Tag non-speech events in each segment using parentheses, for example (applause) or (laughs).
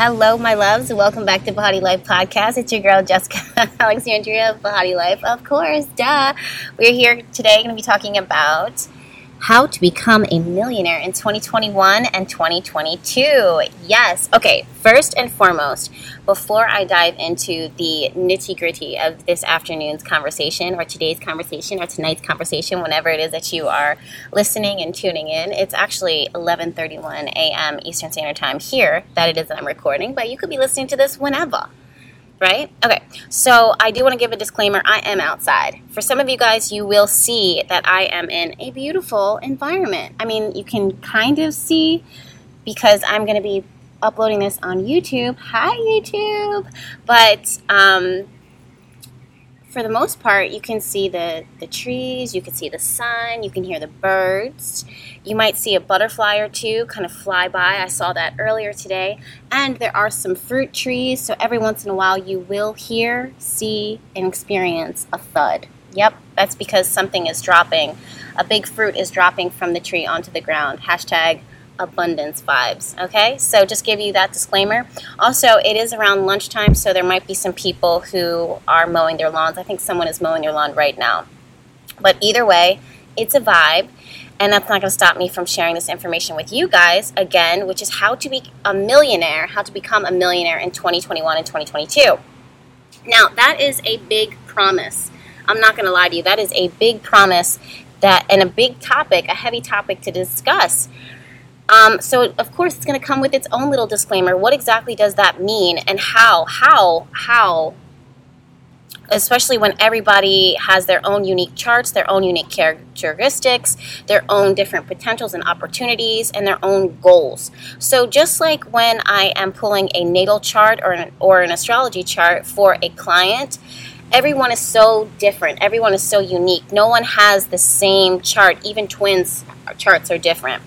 Hello, my loves. Welcome back to Body Life Podcast. It's your girl, Jessica (laughs) Alexandria of Body Life. Of course, duh. We're here today going to be talking about how to become a millionaire in 2021 and 2022. Yes. Okay, first and foremost, before I dive into the nitty gritty of this afternoon's conversation, or today's conversation, or tonight's conversation, whenever it is that you are listening and tuning in, it's actually 11:31 a.m. Eastern Standard Time here that it is that I'm recording, but you could be listening to this whenever right? Okay, so I do want to give a disclaimer I am outside. For some of you guys, you will see that I am in a beautiful environment. I mean, you can kind of see because I'm going to be uploading this on YouTube. Hi, YouTube! But, um, for the most part, you can see the, the trees, you can see the sun, you can hear the birds. You might see a butterfly or two kind of fly by. I saw that earlier today. And there are some fruit trees, so every once in a while you will hear, see, and experience a thud. Yep, that's because something is dropping. A big fruit is dropping from the tree onto the ground. Hashtag abundance vibes. Okay, so just give you that disclaimer. Also, it is around lunchtime, so there might be some people who are mowing their lawns. I think someone is mowing their lawn right now. But either way, it's a vibe, and that's not going to stop me from sharing this information with you guys again, which is how to be a millionaire, how to become a millionaire in 2021 and 2022. Now, that is a big promise. I'm not going to lie to you. That is a big promise that and a big topic, a heavy topic to discuss um, so of course it's going to come with its own little disclaimer. What exactly does that mean, and how, how, how? Especially when everybody has their own unique charts, their own unique characteristics, their own different potentials and opportunities, and their own goals. So just like when I am pulling a natal chart or an, or an astrology chart for a client, everyone is so different. Everyone is so unique. No one has the same chart. Even twins charts are different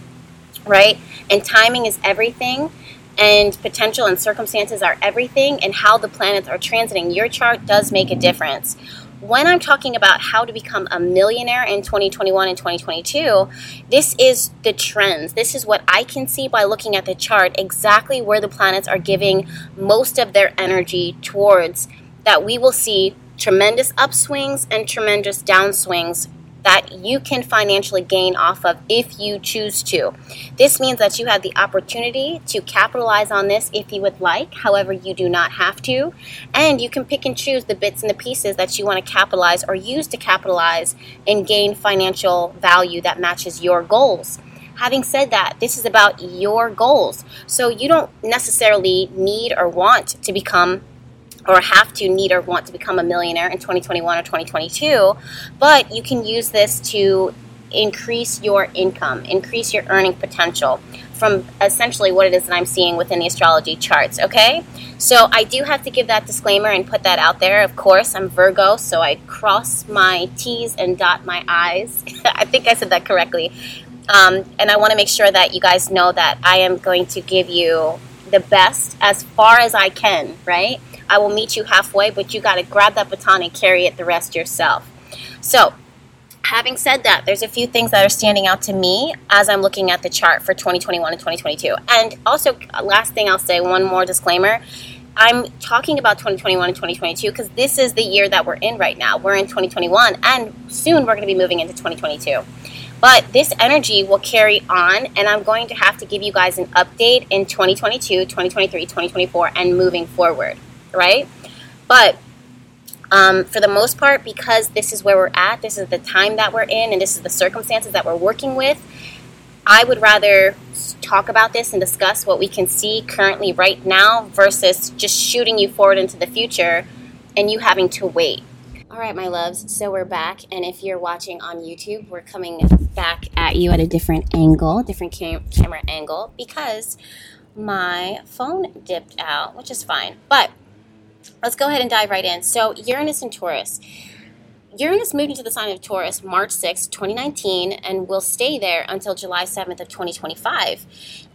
right? And timing is everything, and potential and circumstances are everything, and how the planets are transiting your chart does make a difference. When I'm talking about how to become a millionaire in 2021 and 2022, this is the trends. This is what I can see by looking at the chart exactly where the planets are giving most of their energy towards that we will see tremendous upswings and tremendous downswings that you can financially gain off of if you choose to. This means that you have the opportunity to capitalize on this if you would like, however, you do not have to. And you can pick and choose the bits and the pieces that you want to capitalize or use to capitalize and gain financial value that matches your goals. Having said that, this is about your goals. So you don't necessarily need or want to become or have to need or want to become a millionaire in 2021 or 2022, but you can use this to increase your income, increase your earning potential from essentially what it is that I'm seeing within the astrology charts, okay? So I do have to give that disclaimer and put that out there. Of course, I'm Virgo, so I cross my T's and dot my I's. (laughs) I think I said that correctly. Um, and I want to make sure that you guys know that I am going to give you the best as far as I can, right? I will meet you halfway, but you got to grab that baton and carry it the rest yourself. So, having said that, there's a few things that are standing out to me as I'm looking at the chart for 2021 and 2022. And also, uh, last thing I'll say, one more disclaimer. I'm talking about 2021 and 2022 because this is the year that we're in right now. We're in 2021, and soon we're going to be moving into 2022. But this energy will carry on, and I'm going to have to give you guys an update in 2022, 2023, 2024, and moving forward right? But um, for the most part, because this is where we're at, this is the time that we're in, and this is the circumstances that we're working with, I would rather talk about this and discuss what we can see currently right now versus just shooting you forward into the future and you having to wait. All right, my loves, so we're back, and if you're watching on YouTube, we're coming back at you at a different angle, different cam- camera angle, because my phone dipped out, which is fine. But let's go ahead and dive right in. So, Uranus and Taurus. Uranus moved into the sign of Taurus March 6, 2019, and will stay there until July 7th of 2025.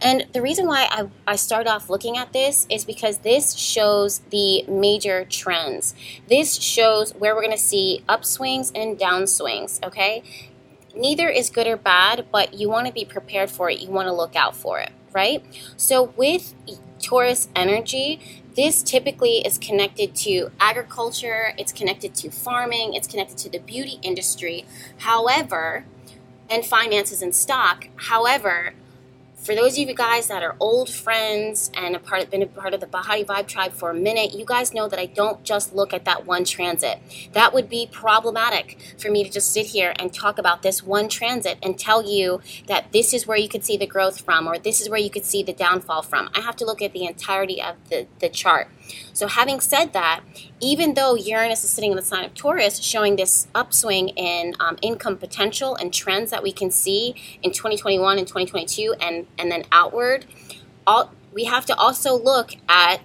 And the reason why I, I start off looking at this is because this shows the major trends. This shows where we're going to see upswings and downswings, okay? Neither is good or bad, but you want to be prepared for it. You want to look out for it, right? So with Taurus energy, this typically is connected to agriculture, it's connected to farming, it's connected to the beauty industry. However, and finances and stock. However, for those of you guys that are old friends and a part, been a part of the Bahati Vibe tribe for a minute, you guys know that I don't just look at that one transit. That would be problematic for me to just sit here and talk about this one transit and tell you that this is where you could see the growth from or this is where you could see the downfall from. I have to look at the entirety of the, the chart. So, having said that, even though Uranus is sitting in the sign of Taurus, showing this upswing in um, income potential and trends that we can see in 2021 and 2022 and, and then outward, all, we have to also look at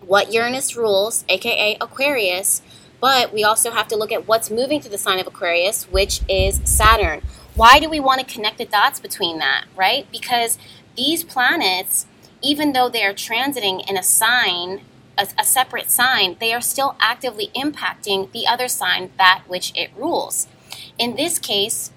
what Uranus rules, aka Aquarius, but we also have to look at what's moving through the sign of Aquarius, which is Saturn. Why do we want to connect the dots between that, right? Because these planets, even though they are transiting in a sign a, a separate sign, they are still actively impacting the other sign, that which it rules. In this case,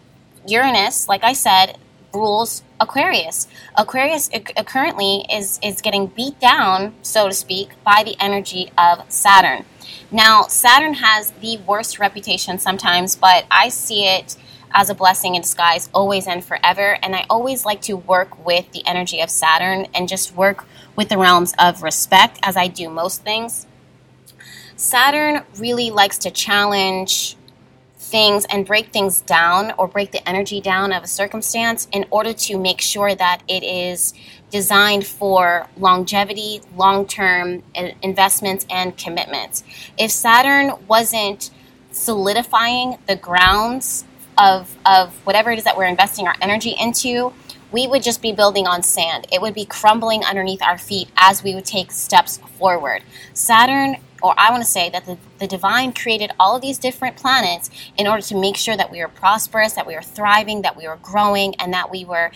Uranus, like I said, rules Aquarius. Aquarius uh, currently is is getting beat down, so to speak, by the energy of Saturn. Now, Saturn has the worst reputation sometimes, but I see it as a blessing in disguise, always and forever. And I always like to work with the energy of Saturn and just work with the realms of respect as I do most things. Saturn really likes to challenge things and break things down or break the energy down of a circumstance in order to make sure that it is designed for longevity, long term investments, and commitments. If Saturn wasn't solidifying the grounds of, of whatever it is that we're investing our energy into, we would just be building on sand. It would be crumbling underneath our feet as we would take steps forward. Saturn, or I want to say that the, the divine created all of these different planets in order to make sure that we were prosperous, that we were thriving, that we were growing, and that we were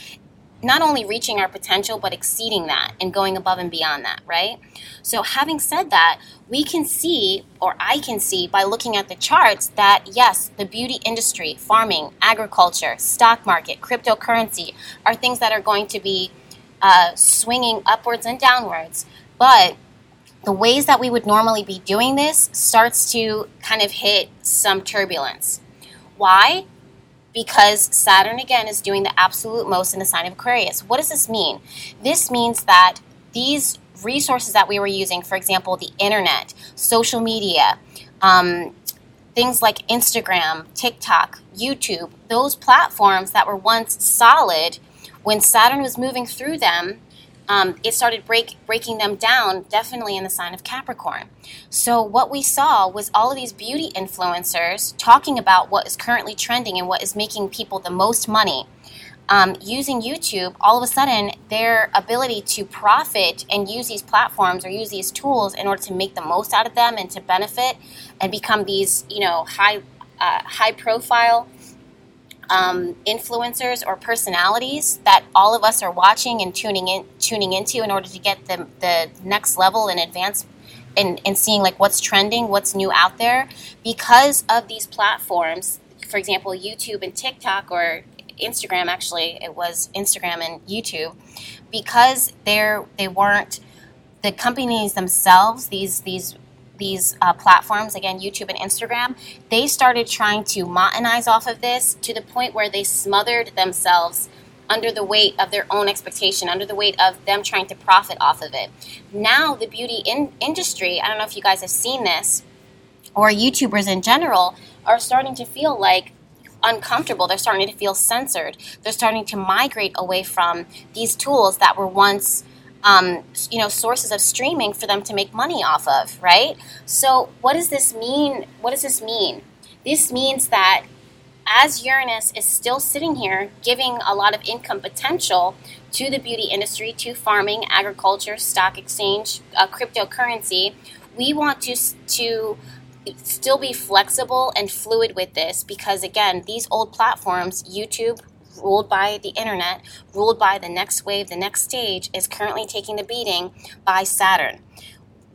not only reaching our potential, but exceeding that and going above and beyond that, right? So, having said that, we can see, or I can see by looking at the charts, that yes, the beauty industry, farming, agriculture, stock market, cryptocurrency are things that are going to be uh, swinging upwards and downwards. But the ways that we would normally be doing this starts to kind of hit some turbulence. Why? Because Saturn again is doing the absolute most in the sign of Aquarius. What does this mean? This means that these resources that we were using, for example, the internet, social media, um, things like Instagram, TikTok, YouTube, those platforms that were once solid, when Saturn was moving through them, um, it started break, breaking them down, definitely in the sign of Capricorn. So, what we saw was all of these beauty influencers talking about what is currently trending and what is making people the most money. Um, using YouTube, all of a sudden, their ability to profit and use these platforms or use these tools in order to make the most out of them and to benefit and become these, you know, high, uh, high profile um, influencers or personalities that all of us are watching and tuning in tuning into in order to get the, the next level and advance and, and seeing like what's trending, what's new out there. Because of these platforms, for example, YouTube and TikTok or Instagram actually, it was Instagram and YouTube, because they're they weren't the companies themselves, these these these uh, platforms, again, YouTube and Instagram, they started trying to monetize off of this to the point where they smothered themselves under the weight of their own expectation, under the weight of them trying to profit off of it. Now, the beauty in- industry, I don't know if you guys have seen this, or YouTubers in general, are starting to feel like uncomfortable. They're starting to feel censored. They're starting to migrate away from these tools that were once um, you know sources of streaming for them to make money off of right? So what does this mean? What does this mean? This means that as uranus is still sitting here giving a lot of income potential to the beauty industry to farming agriculture stock exchange uh, cryptocurrency we want to to still be flexible and fluid with this because again these old platforms youtube ruled by the internet, ruled by the next wave, the next stage, is currently taking the beating by Saturn.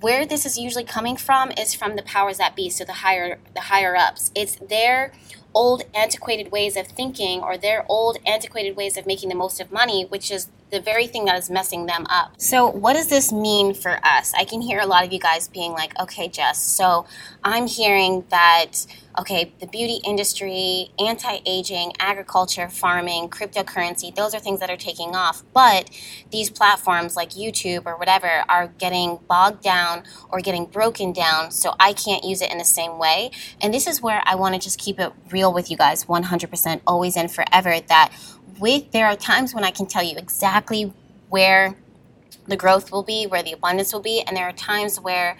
Where this is usually coming from is from the powers that be, so the higher the higher ups. It's their old antiquated ways of thinking or their old antiquated ways of making the most of money, which is the very thing that is messing them up. So, what does this mean for us? I can hear a lot of you guys being like, okay, Jess, so I'm hearing that, okay, the beauty industry, anti aging, agriculture, farming, cryptocurrency, those are things that are taking off. But these platforms like YouTube or whatever are getting bogged down or getting broken down, so I can't use it in the same way. And this is where I want to just keep it real with you guys 100%, always and forever that with there are times when I can tell you exactly where the growth will be, where the abundance will be, and there are times where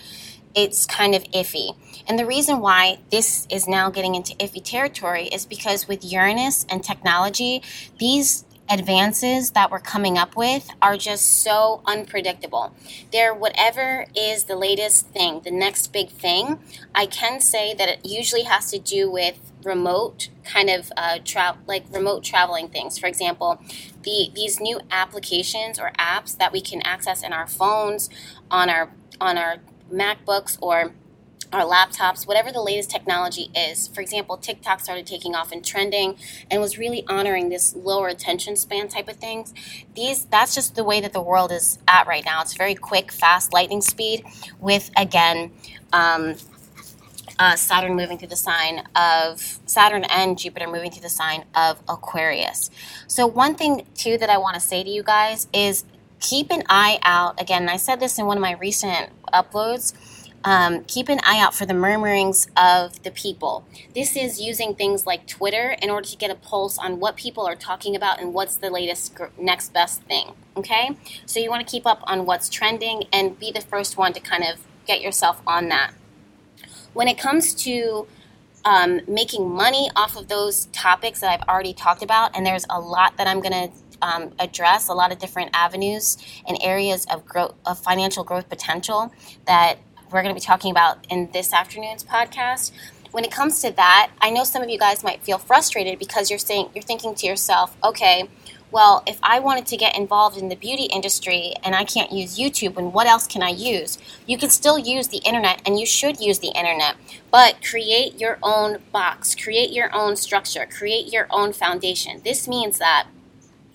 it's kind of iffy. And the reason why this is now getting into iffy territory is because with Uranus and technology, these advances that we're coming up with are just so unpredictable. They're whatever is the latest thing, the next big thing. I can say that it usually has to do with remote kind of uh, tra- like remote traveling things. For example, the these new applications or apps that we can access in our phones, on our on our MacBooks or our laptops, whatever the latest technology is. For example, TikTok started taking off and trending and was really honoring this lower attention span type of things. These that's just the way that the world is at right now. It's very quick, fast, lightning speed with again um, uh, Saturn moving through the sign of Saturn and Jupiter moving through the sign of Aquarius. So, one thing too that I want to say to you guys is keep an eye out. Again, I said this in one of my recent uploads. Um, keep an eye out for the murmurings of the people. This is using things like Twitter in order to get a pulse on what people are talking about and what's the latest next best thing. Okay? So you want to keep up on what's trending and be the first one to kind of get yourself on that. When it comes to um, making money off of those topics that I've already talked about, and there's a lot that I'm going to um, address, a lot of different avenues and areas of growth, of financial growth potential that we're going to be talking about in this afternoon's podcast. When it comes to that, I know some of you guys might feel frustrated because you're saying you're thinking to yourself, okay, well, if I wanted to get involved in the beauty industry and I can't use YouTube, and what else can I use? You can still use the internet, and you should use the internet, but create your own box, create your own structure, create your own foundation. This means that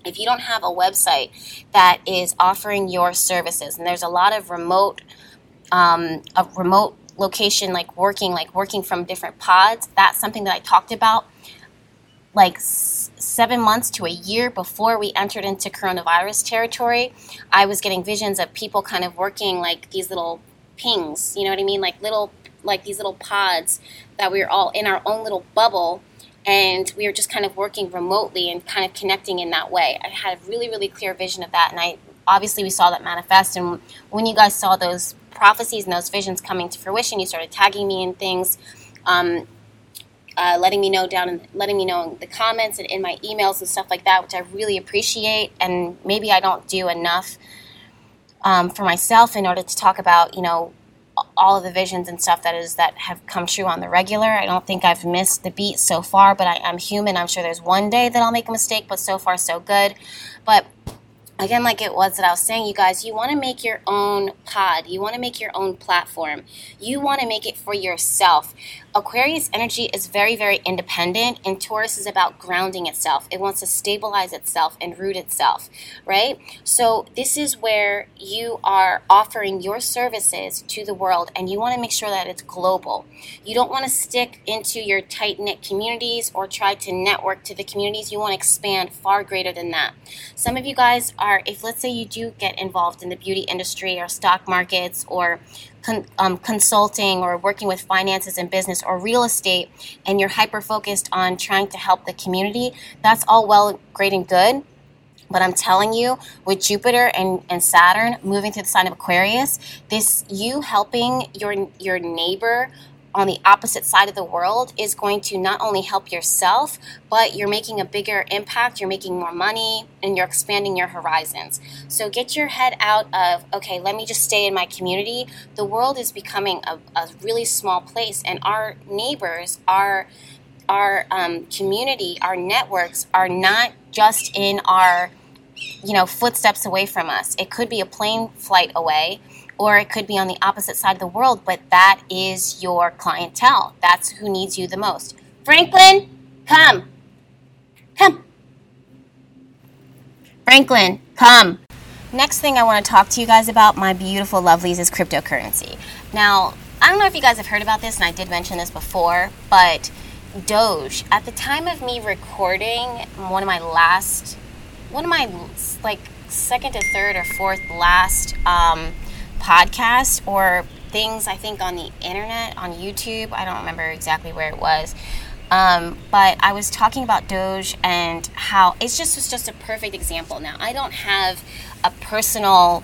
if you don't have a website that is offering your services, and there's a lot of remote, um, a remote location like working, like working from different pods, that's something that I talked about like seven months to a year before we entered into coronavirus territory, I was getting visions of people kind of working like these little pings, you know what I mean? Like little, like these little pods that we were all in our own little bubble and we were just kind of working remotely and kind of connecting in that way. I had a really, really clear vision of that, and I obviously we saw that manifest. And when you guys saw those prophecies and those visions coming to fruition, you started tagging me in things. Um, uh, letting me know down and letting me know in the comments and in my emails and stuff like that, which I really appreciate. And maybe I don't do enough um, for myself in order to talk about, you know, all of the visions and stuff that is that have come true on the regular. I don't think I've missed the beat so far, but I, I'm human. I'm sure there's one day that I'll make a mistake, but so far so good. But again, like it was that I was saying, you guys, you want to make your own pod. You want to make your own platform. You want to make it for yourself. Aquarius energy is very, very independent, and Taurus is about grounding itself. It wants to stabilize itself and root itself, right? So, this is where you are offering your services to the world, and you want to make sure that it's global. You don't want to stick into your tight knit communities or try to network to the communities. You want to expand far greater than that. Some of you guys are, if let's say you do get involved in the beauty industry or stock markets or con- um, consulting or working with finances and business or real estate and you're hyper focused on trying to help the community, that's all well, great, and good. But I'm telling you, with Jupiter and, and Saturn moving through the sign of Aquarius, this you helping your your neighbor on the opposite side of the world is going to not only help yourself, but you're making a bigger impact, you're making more money, and you're expanding your horizons. So get your head out of, okay, let me just stay in my community. The world is becoming a, a really small place, and our neighbors, our our um, community, our networks are not just in our you know footsteps away from us. It could be a plane flight away or it could be on the opposite side of the world, but that is your clientele. That's who needs you the most. Franklin, come. Come. Franklin, come. Next thing I want to talk to you guys about, my beautiful lovelies, is cryptocurrency. Now, I don't know if you guys have heard about this, and I did mention this before, but Doge, at the time of me recording one of my last, one of my like second to third or fourth last um, podcast or things I think on the internet, on YouTube, I don't remember exactly where it was. Um, but I was talking about Doge and how it's just was just a perfect example. Now I don't have a personal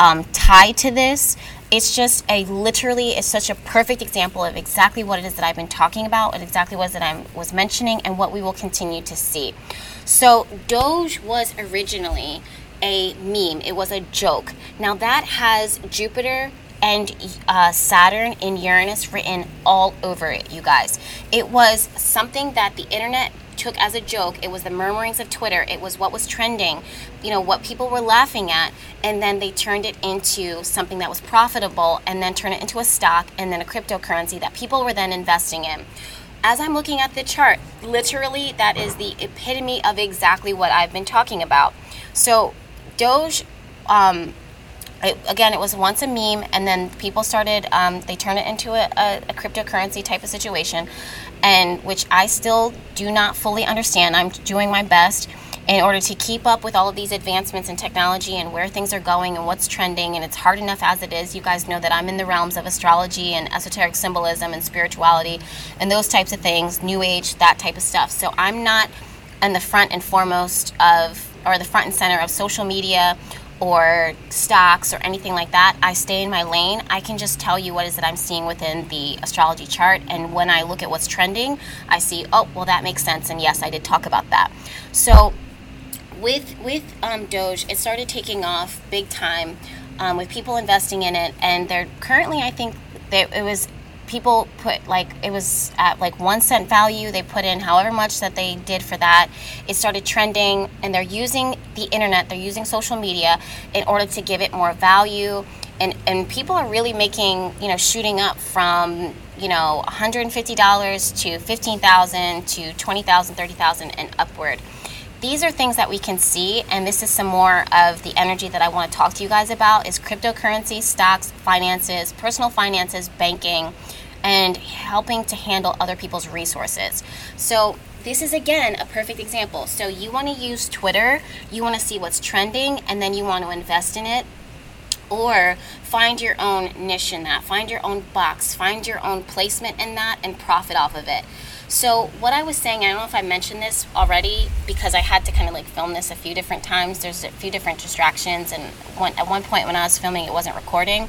um, tie to this. It's just a literally it's such a perfect example of exactly what it is that I've been talking about and exactly what that I was mentioning and what we will continue to see. So Doge was originally a meme. It was a joke. Now that has Jupiter and uh, Saturn in Uranus written all over it, you guys. It was something that the internet took as a joke. It was the murmurings of Twitter. It was what was trending, you know, what people were laughing at. And then they turned it into something that was profitable and then turned it into a stock and then a cryptocurrency that people were then investing in. As I'm looking at the chart, literally, that is the epitome of exactly what I've been talking about. So, Doge um, it, again, it was once a meme, and then people started, um, they turned it into a, a, a, cryptocurrency type of situation, and which I still do not fully understand. I'm doing my best in order to keep up with all of these advancements in technology and where things are going and what's trending. And it's hard enough as it is. You guys know that I'm in the realms of astrology and esoteric symbolism and spirituality and those types of things, new age, that type of stuff. So I'm not in the front and foremost of, or the front and center of social media or stocks or anything like that. I stay in my lane. I can just tell you what is that I'm seeing within the astrology chart. And when I look at what's trending, I see, oh, well, that makes sense. And yes, I did talk about that. So with with um, Doge, it started taking off big time um, with people investing in it. And they're currently, I think, it was people put like it was at like one cent value they put in however much that they did for that. It started trending and they're using the internet they're using social media in order to give it more value. And and people are really making you know shooting up from you know $150 to 15000 to 20000 30000 and upward. These are things that we can see and this is some more of the energy that i want to talk to you guys about is cryptocurrency stocks finances personal finances banking and helping to handle other people's resources. So, this is again a perfect example. So, you want to use Twitter, you want to see what's trending, and then you want to invest in it. Or find your own niche in that, find your own box, find your own placement in that, and profit off of it. So, what I was saying, I don't know if I mentioned this already because I had to kind of like film this a few different times. There's a few different distractions, and one, at one point when I was filming, it wasn't recording.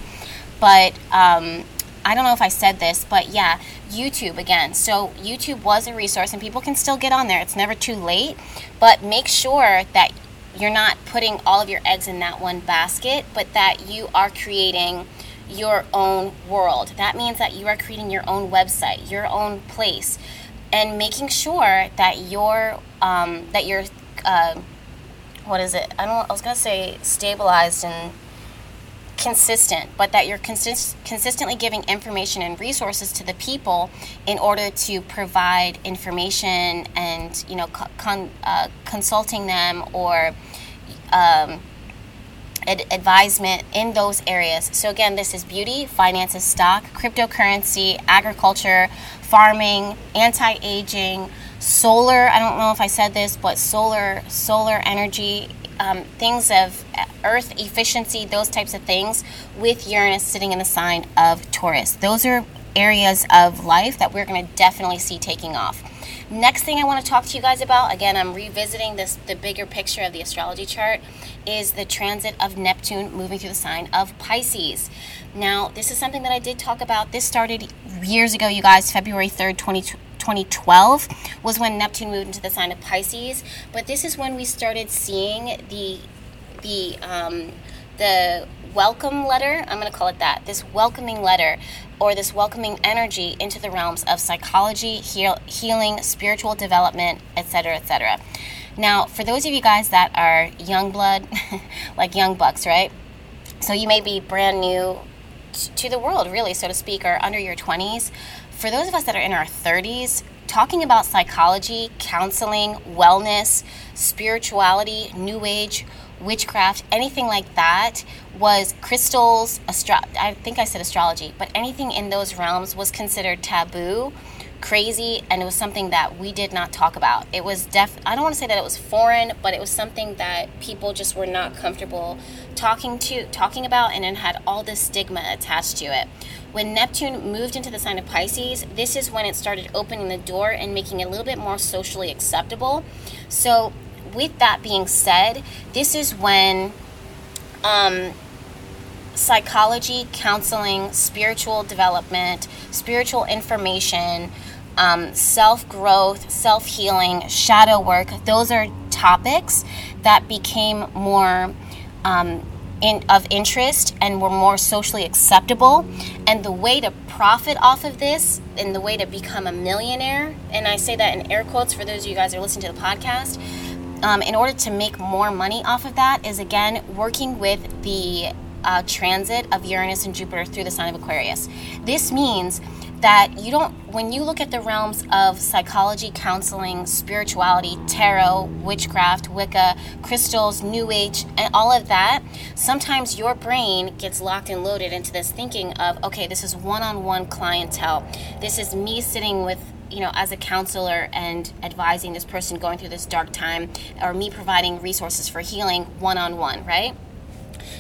But um, I don't know if I said this, but yeah, YouTube again. So YouTube was a resource and people can still get on there. It's never too late, but make sure that you're not putting all of your eggs in that one basket, but that you are creating your own world. That means that you are creating your own website, your own place, and making sure that you're um, that you're uh, what is it? I don't. I was gonna say stabilized and consistent, but that you're consist- consistently giving information and resources to the people in order to provide information and you know con- uh, consulting them or um, ad- advisement in those areas. So again, this is beauty, finances, stock, cryptocurrency, agriculture, farming, anti-aging, solar. I don't know if I said this, but solar solar energy um, things of earth efficiency, those types of things, with Uranus sitting in the sign of Taurus. Those are areas of life that we're going to definitely see taking off. Next thing I want to talk to you guys about, again, I'm revisiting this the bigger picture of the astrology chart, is the transit of Neptune moving through the sign of Pisces. Now, this is something that I did talk about. This started years ago, you guys, February 3rd, 2020. 2012 was when Neptune moved into the sign of Pisces. But this is when we started seeing the the um, the welcome letter. I'm going to call it that. This welcoming letter or this welcoming energy into the realms of psychology, heal, healing, spiritual development, etc., etc. Now, for those of you guys that are young blood, (laughs) like young bucks, right? So you may be brand new to the world, really, so to speak, or under your 20s for those of us that are in our 30s, talking about psychology, counseling, wellness, spirituality, new age, witchcraft, anything like that was crystals, astro- I think I said astrology, but anything in those realms was considered taboo crazy and it was something that we did not talk about. It was def I don't want to say that it was foreign, but it was something that people just were not comfortable talking to talking about and it had all this stigma attached to it. When Neptune moved into the sign of Pisces, this is when it started opening the door and making it a little bit more socially acceptable. So with that being said, this is when um, psychology, counseling, spiritual development, spiritual information, um, self growth, self healing, shadow work. Those are topics that became more um, in, of interest and were more socially acceptable. And the way to profit off of this and the way to become a millionaire, and I say that in air quotes for those of you guys who are listening to the podcast. Um, in order to make more money off of that, is again working with the uh, transit of Uranus and Jupiter through the sign of Aquarius. This means that you don't, when you look at the realms of psychology, counseling, spirituality, tarot, witchcraft, Wicca, crystals, New Age, and all of that, sometimes your brain gets locked and loaded into this thinking of, okay, this is one on one clientele. This is me sitting with you know, as a counselor and advising this person going through this dark time, or me providing resources for healing one on one, right?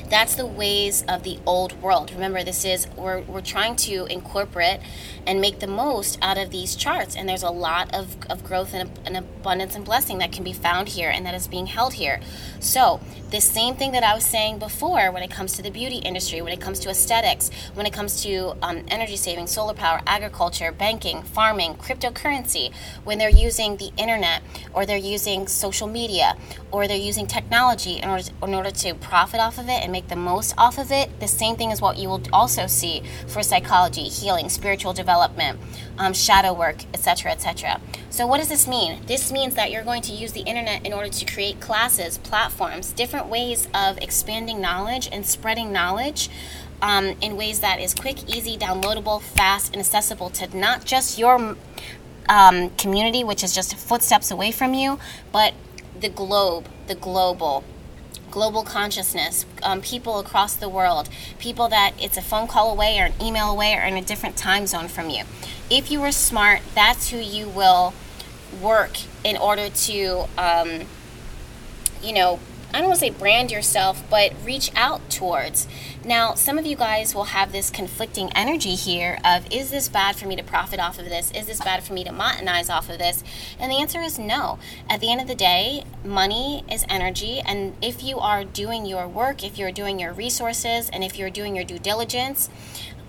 That's the ways of the old world. Remember, this is, we're, we're trying to incorporate and make the most out of these charts. And there's a lot of, of growth and, and abundance and blessing that can be found here and that is being held here. So, the same thing that I was saying before when it comes to the beauty industry, when it comes to aesthetics, when it comes to um, energy saving, solar power, agriculture, banking, farming, cryptocurrency, when they're using the internet or they're using social media or they're using technology in order to, in order to profit off of it and make the most off of it, the same thing is what you will also see for psychology, healing, spiritual development, um, shadow work, etc., etc. So, what does this mean? This means that you're going to use the internet in order to create classes, platforms, different ways of expanding knowledge and spreading knowledge um, in ways that is quick, easy, downloadable, fast, and accessible to not just your um, community, which is just footsteps away from you, but the globe, the global global consciousness, um, people across the world, people that it's a phone call away or an email away or in a different time zone from you. If you are smart, that's who you will work in order to, um, you know, I don't want to say brand yourself, but reach out towards. Now, some of you guys will have this conflicting energy here of is this bad for me to profit off of this? Is this bad for me to monetize off of this? And the answer is no. At the end of the day, money is energy. And if you are doing your work, if you're doing your resources, and if you're doing your due diligence,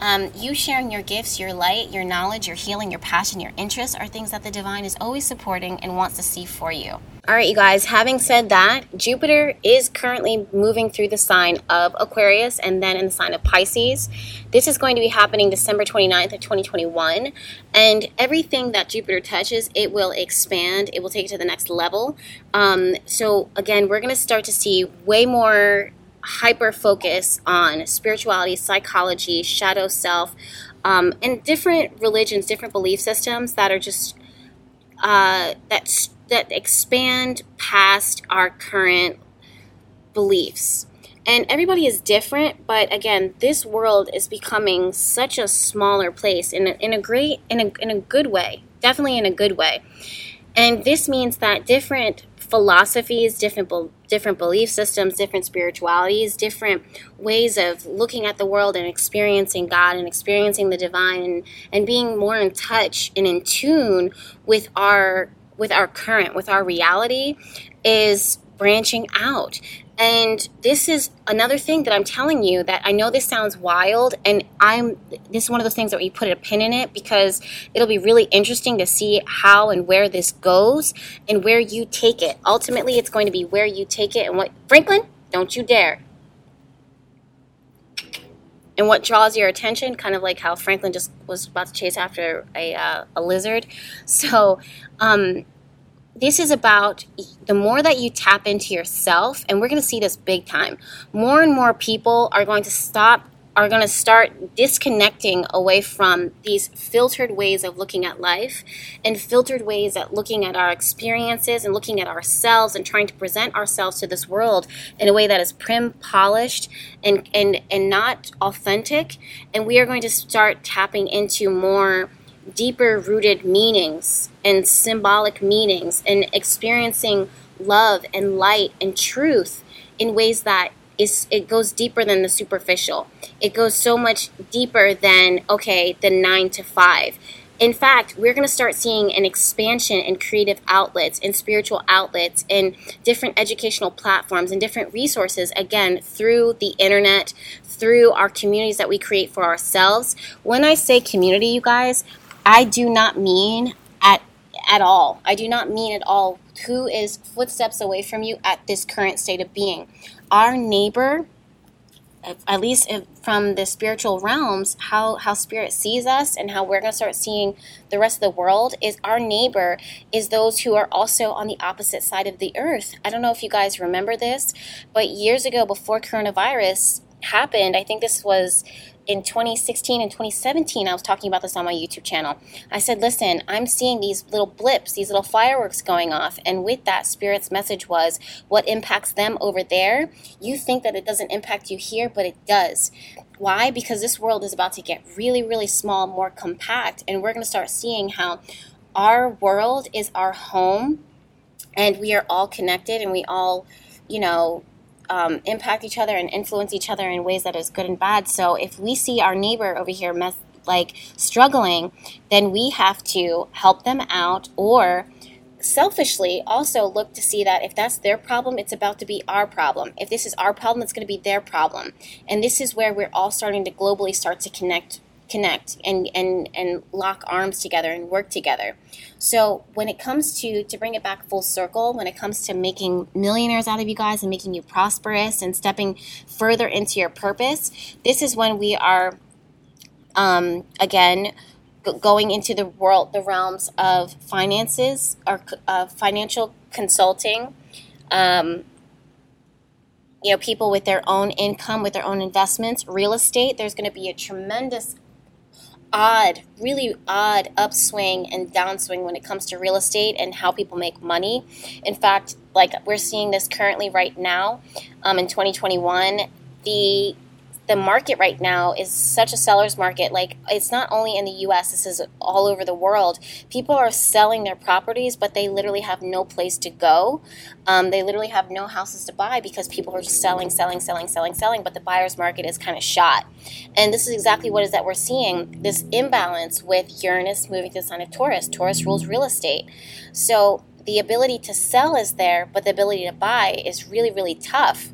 um, you sharing your gifts, your light, your knowledge, your healing, your passion, your interests are things that the divine is always supporting and wants to see for you. All right, you guys, having said that, Jupiter is currently moving through the sign of Aquarius and then in the sign of Pisces. This is going to be happening December 29th of 2021. And everything that Jupiter touches, it will expand, it will take it to the next level. Um, so, again, we're going to start to see way more hyper focus on spirituality, psychology, shadow self, um, and different religions, different belief systems that are just uh, that that expand past our current beliefs. And everybody is different, but again, this world is becoming such a smaller place in a, in a great in a in a good way, definitely in a good way. And this means that different philosophies, different different belief systems, different spiritualities, different ways of looking at the world and experiencing God and experiencing the divine and, and being more in touch and in tune with our with our current, with our reality is branching out. And this is another thing that I'm telling you that I know this sounds wild, and I'm this is one of those things that we put a pin in it because it'll be really interesting to see how and where this goes and where you take it. Ultimately, it's going to be where you take it and what Franklin, don't you dare. And what draws your attention, kind of like how Franklin just was about to chase after a, uh, a lizard. So, um, this is about the more that you tap into yourself, and we're going to see this big time. More and more people are going to stop are going to start disconnecting away from these filtered ways of looking at life and filtered ways at looking at our experiences and looking at ourselves and trying to present ourselves to this world in a way that is prim, polished, and, and, and not authentic. And we are going to start tapping into more deeper rooted meanings and symbolic meanings and experiencing love and light and truth in ways that is it goes deeper than the superficial. It goes so much deeper than okay, the 9 to 5. In fact, we're going to start seeing an expansion in creative outlets, and spiritual outlets, in different educational platforms, and different resources, again, through the internet, through our communities that we create for ourselves. When I say community, you guys, I do not mean at at all. I do not mean at all who is footsteps away from you at this current state of being our neighbor at least from the spiritual realms, how, how spirit sees us and how we're going to start seeing the rest of the world is our neighbor is those who are also on the opposite side of the earth. I don't know if you guys remember this, but years ago, before coronavirus happened, I think this was in 2016 and 2017, I was talking about this on my YouTube channel. I said, listen, I'm seeing these little blips, these little fireworks going off. And with that, Spirit's message was what impacts them over there, you think that it doesn't impact you here, but it does. Why? Because this world is about to get really, really small, more compact. And we're going to start seeing how our world is our home and we are all connected and we all, you know, um, impact each other and influence each other in ways that is good and bad. So if we see our neighbor over here mess, like struggling, then we have to help them out or selfishly also look to see that if that's their problem, it's about to be our problem. If this is our problem, it's going to be their problem. And this is where we're all starting to globally start to connect connect and, and, and lock arms together and work together. So when it comes to to bring it back full circle, when it comes to making millionaires out of you guys and making you prosperous and stepping further into your purpose, this is when we are um, again going into the world the realms of finances or uh, financial consulting. Um, you know, people with their own income, with their own investments, real estate, there's going to be a tremendous odd, really odd upswing and downswing when it comes to real estate and how people make money. In fact, like we're seeing this currently right now um, in 2021, the the market right now is such a seller's market. Like it's not only in the U.S. This is all over the world. People are selling their properties, but they literally have no place to go. Um, they literally have no houses to buy because people are just selling, selling, selling, selling, selling. But the buyer's market is kind of shot, and this is exactly what is that we're seeing this imbalance with Uranus moving to the sign of Taurus. Taurus rules real estate, so the ability to sell is there, but the ability to buy is really, really tough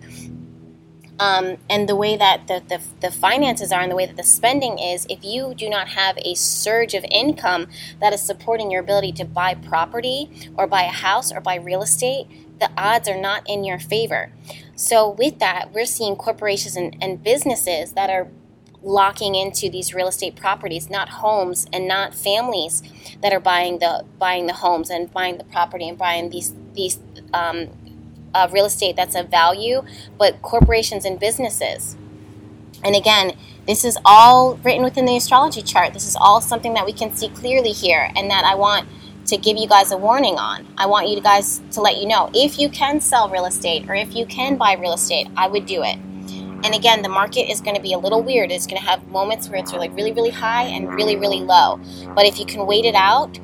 um, and the way that the, the, the, finances are and the way that the spending is, if you do not have a surge of income that is supporting your ability to buy property or buy a house or buy real estate, the odds are not in your favor. So, with that, we're seeing corporations and, and businesses that are locking into these real estate properties, not homes and not families that are buying the buying the homes and buying the property and buying these these um, uh, real estate that's of value, but corporations and businesses. And again, this is all written within the astrology chart. This is all something that we can see clearly here, and that I want to give you guys a warning on. I want you guys to let you know if you can sell real estate or if you can buy real estate, I would do it. And again, the market is going to be a little weird. It's going to have moments where it's like really, really high and really, really low. But if you can wait it out,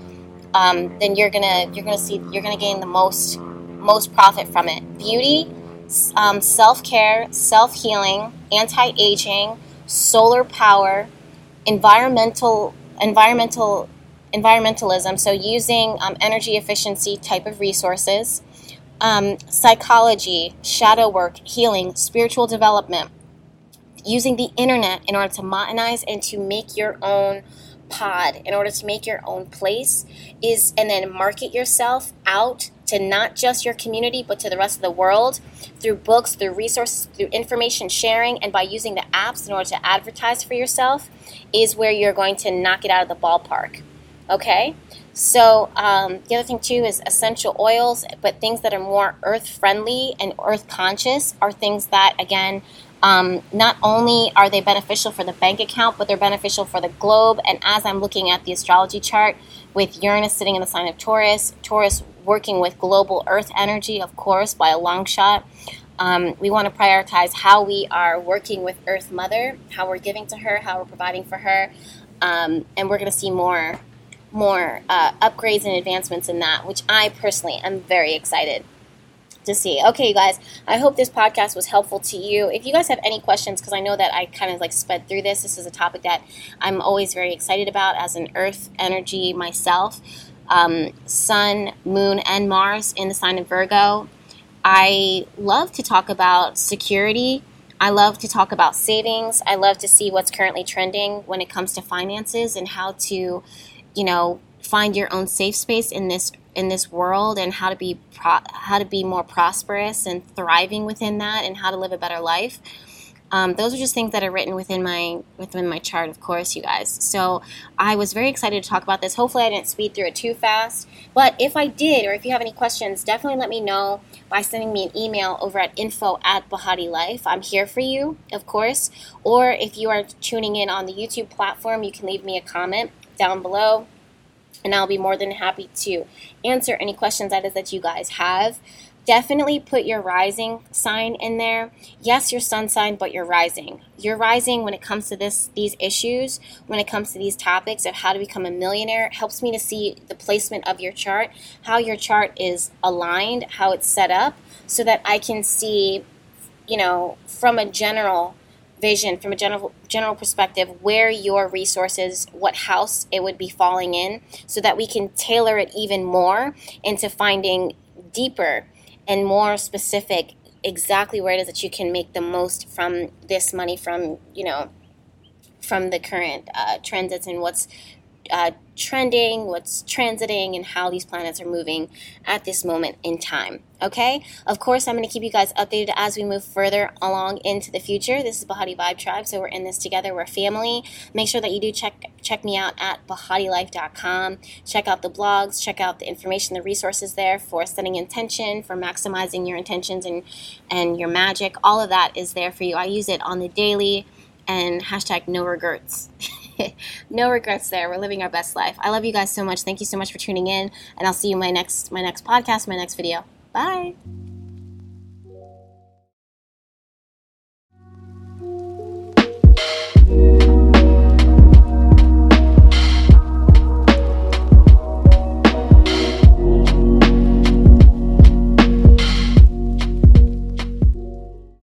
um, then you're gonna you're gonna see you're gonna gain the most most profit from it. Beauty, um, self care, self healing, anti aging, solar power, environmental environmental environmentalism. So using um, energy efficiency type of resources. Um, psychology, shadow work, healing, spiritual development, using the internet in order to modernize and to make your own pod in order to make your own place is and then market yourself out to not just your community but to the rest of the world through books through resources through information sharing and by using the apps in order to advertise for yourself is where you're going to knock it out of the ballpark okay so um, the other thing too is essential oils but things that are more earth friendly and earth conscious are things that again Um, not only are they beneficial for the bank account, but they're beneficial for the globe. And as I'm looking at the astrology chart with Uranus sitting in the sign of Taurus, Taurus working with global Earth energy, of course, by a long shot. Um, we want to prioritize how we are working with Earth Mother, how we're giving to her, how we're providing for her, um, and we're going to see more, more uh, upgrades and advancements in that, which I personally am very excited to see. Okay, you guys, I hope this podcast was helpful to you. If you guys have any questions, because I know that I kind of like sped through this, this is a topic that I'm always very excited about as an Earth energy myself. Um, sun, Moon, and Mars in the sign of Virgo. I love to talk about security. I love to talk about savings. I love to see what's currently trending when it comes to finances and how to, you know, find your own safe space in this in this world and how to be pro- how to be more prosperous and thriving within that and how to live a better life. Um, those are just things that are written within my within my chart, of course, you guys. So I was very excited to talk about this. Hopefully, I didn't speed through it too fast. But if I did, or if you have any questions, definitely let me know by sending me an email over at info at Bahati Life. I'm here for you, of course. Or if you are tuning in on the YouTube platform, you can leave me a comment down below and I'll be more than happy to answer any questions that is that you guys have definitely put your rising sign in there. Yes, your sun sign, but your rising. Your rising when it comes to this these issues, when it comes to these topics of how to become a millionaire, helps me to see the placement of your chart, how your chart is aligned, how it's set up, so that I can see, you know, from a general vision from a general general perspective where your resources what house it would be falling in so that we can tailor it even more into finding deeper and more specific exactly where it is that you can make the most from this money from you know from the current uh, transits and what's uh, trending, what's transiting, and how these planets are moving at this moment in time. Okay? Of course, I'm going to keep you guys updated as we move further along into the future. This is Bahati Vibe Tribe, so we're in this together. We're family. Make sure that you do check check me out at bahatilife.com. Check out the blogs, check out the information, the resources there for setting intention, for maximizing your intentions and and your magic. All of that is there for you. I use it on the daily and hashtag no regrets. (laughs) no regrets there. We're living our best life. I love you guys so much. Thank you so much for tuning in, and I'll see you my next my next podcast, my next video. Bye.